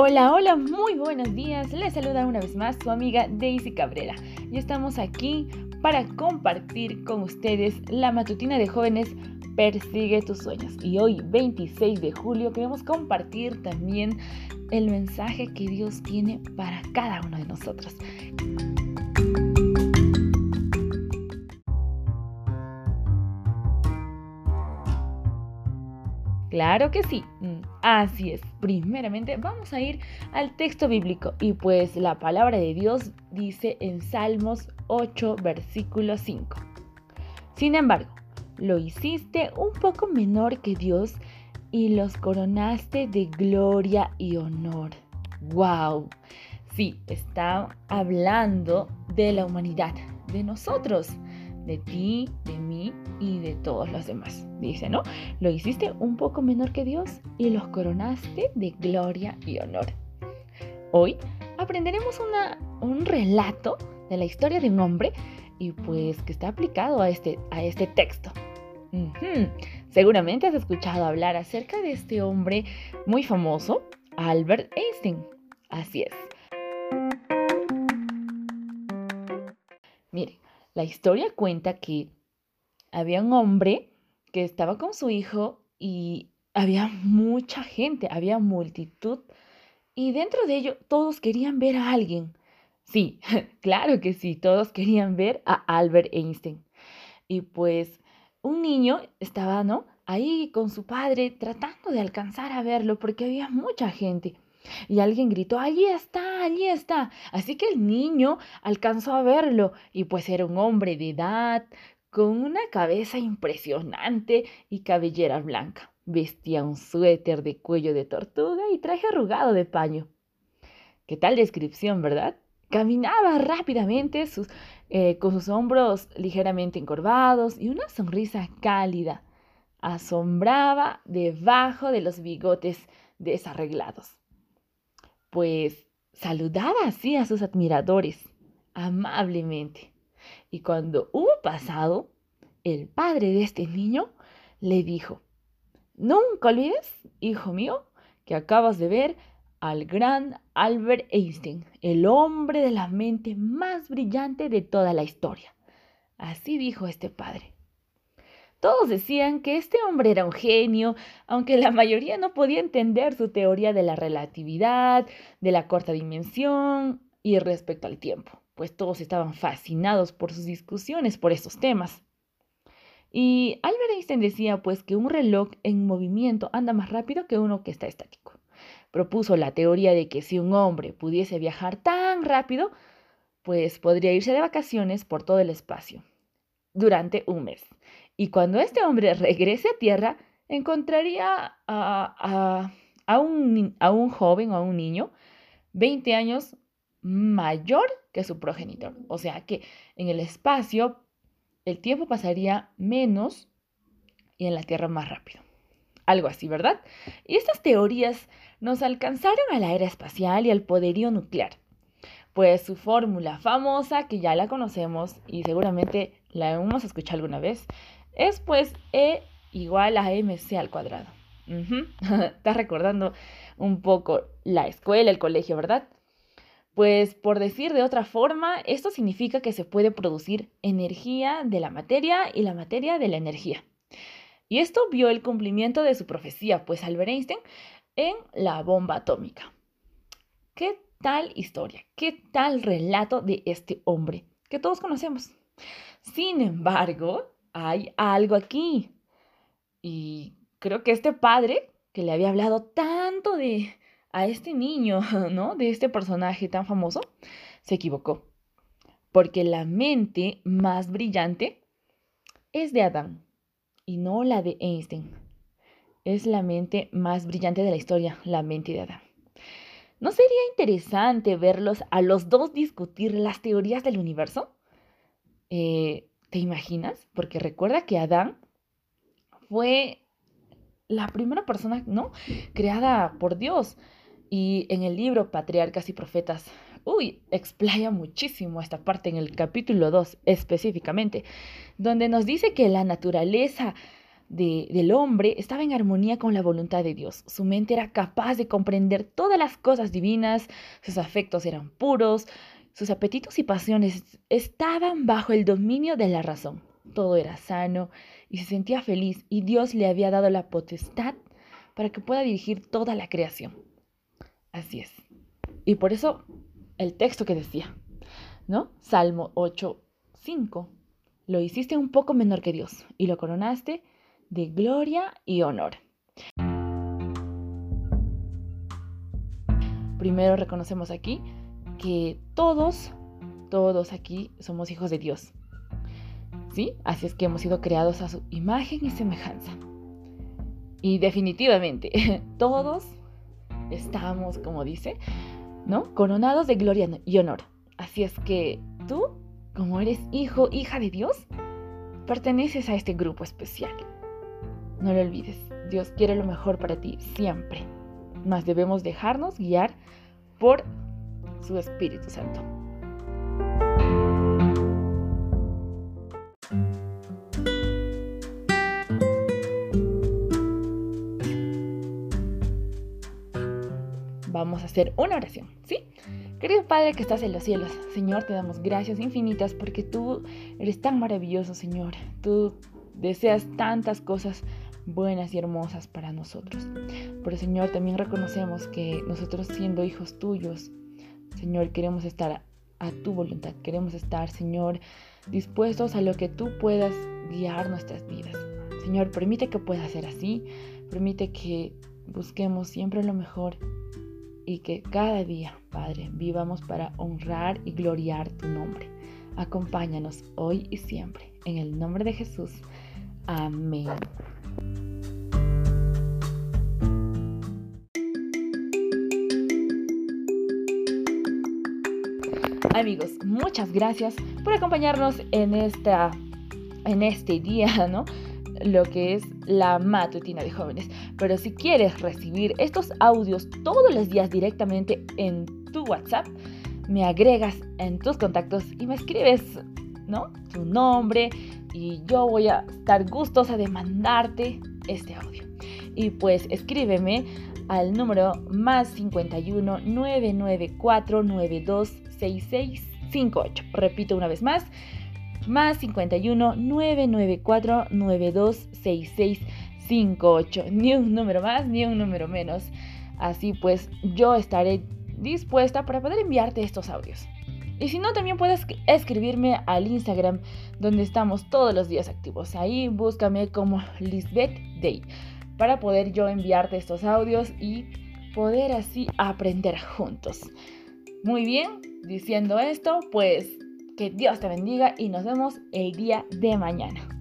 Hola, hola, muy buenos días. Les saluda una vez más su amiga Daisy Cabrera. Y estamos aquí para compartir con ustedes la matutina de jóvenes Persigue tus sueños. Y hoy, 26 de julio, queremos compartir también el mensaje que Dios tiene para cada uno de nosotros. Claro que sí, mm, así es. Primeramente vamos a ir al texto bíblico y pues la palabra de Dios dice en Salmos 8, versículo 5. Sin embargo, lo hiciste un poco menor que Dios y los coronaste de gloria y honor. ¡Wow! Sí, está hablando de la humanidad, de nosotros de ti, de mí y de todos los demás. Dice, ¿no? Lo hiciste un poco menor que Dios y los coronaste de gloria y honor. Hoy aprenderemos una, un relato de la historia de un hombre y pues que está aplicado a este, a este texto. Seguramente has escuchado hablar acerca de este hombre muy famoso, Albert Einstein. Así es. Mire, la historia cuenta que había un hombre que estaba con su hijo y había mucha gente, había multitud y dentro de ello todos querían ver a alguien. Sí, claro que sí, todos querían ver a Albert Einstein. Y pues un niño estaba, ¿no? Ahí con su padre tratando de alcanzar a verlo porque había mucha gente. Y alguien gritó, allí está, allí está. Así que el niño alcanzó a verlo y pues era un hombre de edad, con una cabeza impresionante y cabellera blanca. Vestía un suéter de cuello de tortuga y traje arrugado de paño. ¿Qué tal descripción, verdad? Caminaba rápidamente eh, con sus hombros ligeramente encorvados y una sonrisa cálida. Asombraba debajo de los bigotes desarreglados pues saludaba así a sus admiradores, amablemente. Y cuando hubo pasado, el padre de este niño le dijo, Nunca olvides, hijo mío, que acabas de ver al gran Albert Einstein, el hombre de la mente más brillante de toda la historia. Así dijo este padre. Todos decían que este hombre era un genio, aunque la mayoría no podía entender su teoría de la relatividad, de la corta dimensión y respecto al tiempo, pues todos estaban fascinados por sus discusiones por estos temas. Y Albert Einstein decía pues que un reloj en movimiento anda más rápido que uno que está estático. Propuso la teoría de que si un hombre pudiese viajar tan rápido, pues podría irse de vacaciones por todo el espacio durante un mes y cuando este hombre regrese a tierra, encontraría a, un, a un joven o a un niño 20 años mayor que su progenitor. O sea que en el espacio el tiempo pasaría menos y en la Tierra más rápido. Algo así, ¿verdad? Y estas teorías nos alcanzaron a la era espacial y al poderío nuclear. Pues su fórmula famosa, que ya la conocemos y seguramente la hemos escuchado alguna vez, es pues E igual a MC al cuadrado. Estás recordando un poco la escuela, el colegio, ¿verdad? Pues por decir de otra forma, esto significa que se puede producir energía de la materia y la materia de la energía. Y esto vio el cumplimiento de su profecía, pues Albert Einstein, en la bomba atómica. ¿Qué tal historia? ¿Qué tal relato de este hombre que todos conocemos? Sin embargo, hay algo aquí. Y creo que este padre que le había hablado tanto de a este niño, ¿no? De este personaje tan famoso, se equivocó. Porque la mente más brillante es de Adán y no la de Einstein. Es la mente más brillante de la historia, la mente de Adán. ¿No sería interesante verlos a los dos discutir las teorías del universo? Eh, ¿Te imaginas? Porque recuerda que Adán fue la primera persona, ¿no? Creada por Dios. Y en el libro Patriarcas y Profetas, uy, explaya muchísimo esta parte en el capítulo 2 específicamente, donde nos dice que la naturaleza del hombre estaba en armonía con la voluntad de Dios. Su mente era capaz de comprender todas las cosas divinas, sus afectos eran puros, sus apetitos y pasiones estaban bajo el dominio de la razón. Todo era sano y se sentía feliz y Dios le había dado la potestad para que pueda dirigir toda la creación. Así es. Y por eso el texto que decía, ¿no? Salmo 8, 5. Lo hiciste un poco menor que Dios y lo coronaste de gloria y honor. Primero reconocemos aquí que todos, todos aquí somos hijos de Dios. ¿Sí? Así es que hemos sido creados a su imagen y semejanza. Y definitivamente, todos estamos, como dice, ¿no? Coronados de gloria y honor. Así es que tú, como eres hijo, hija de Dios, perteneces a este grupo especial. No lo olvides, Dios quiere lo mejor para ti siempre, mas debemos dejarnos guiar por su Espíritu Santo. Vamos a hacer una oración, ¿sí? Querido Padre que estás en los cielos, Señor, te damos gracias infinitas porque tú eres tan maravilloso, Señor. Tú deseas tantas cosas buenas y hermosas para nosotros. Pero Señor, también reconocemos que nosotros siendo hijos tuyos, Señor, queremos estar a tu voluntad, queremos estar, Señor, dispuestos a lo que tú puedas guiar nuestras vidas. Señor, permite que pueda ser así, permite que busquemos siempre lo mejor y que cada día, Padre, vivamos para honrar y gloriar tu nombre. Acompáñanos hoy y siempre. En el nombre de Jesús. Amén. Amigos, muchas gracias por acompañarnos en, esta, en este día, ¿no? Lo que es la matutina de jóvenes. Pero si quieres recibir estos audios todos los días directamente en tu WhatsApp, me agregas en tus contactos y me escribes, ¿no? Tu nombre, y yo voy a estar gustosa de mandarte este audio. Y pues escríbeme al número más 51 994 926658. Repito una vez más, más 51 994 926658. Ni un número más, ni un número menos. Así pues, yo estaré dispuesta para poder enviarte estos audios. Y si no, también puedes escribirme al Instagram, donde estamos todos los días activos. Ahí búscame como Lisbeth Day, para poder yo enviarte estos audios y poder así aprender juntos. Muy bien, diciendo esto, pues que Dios te bendiga y nos vemos el día de mañana.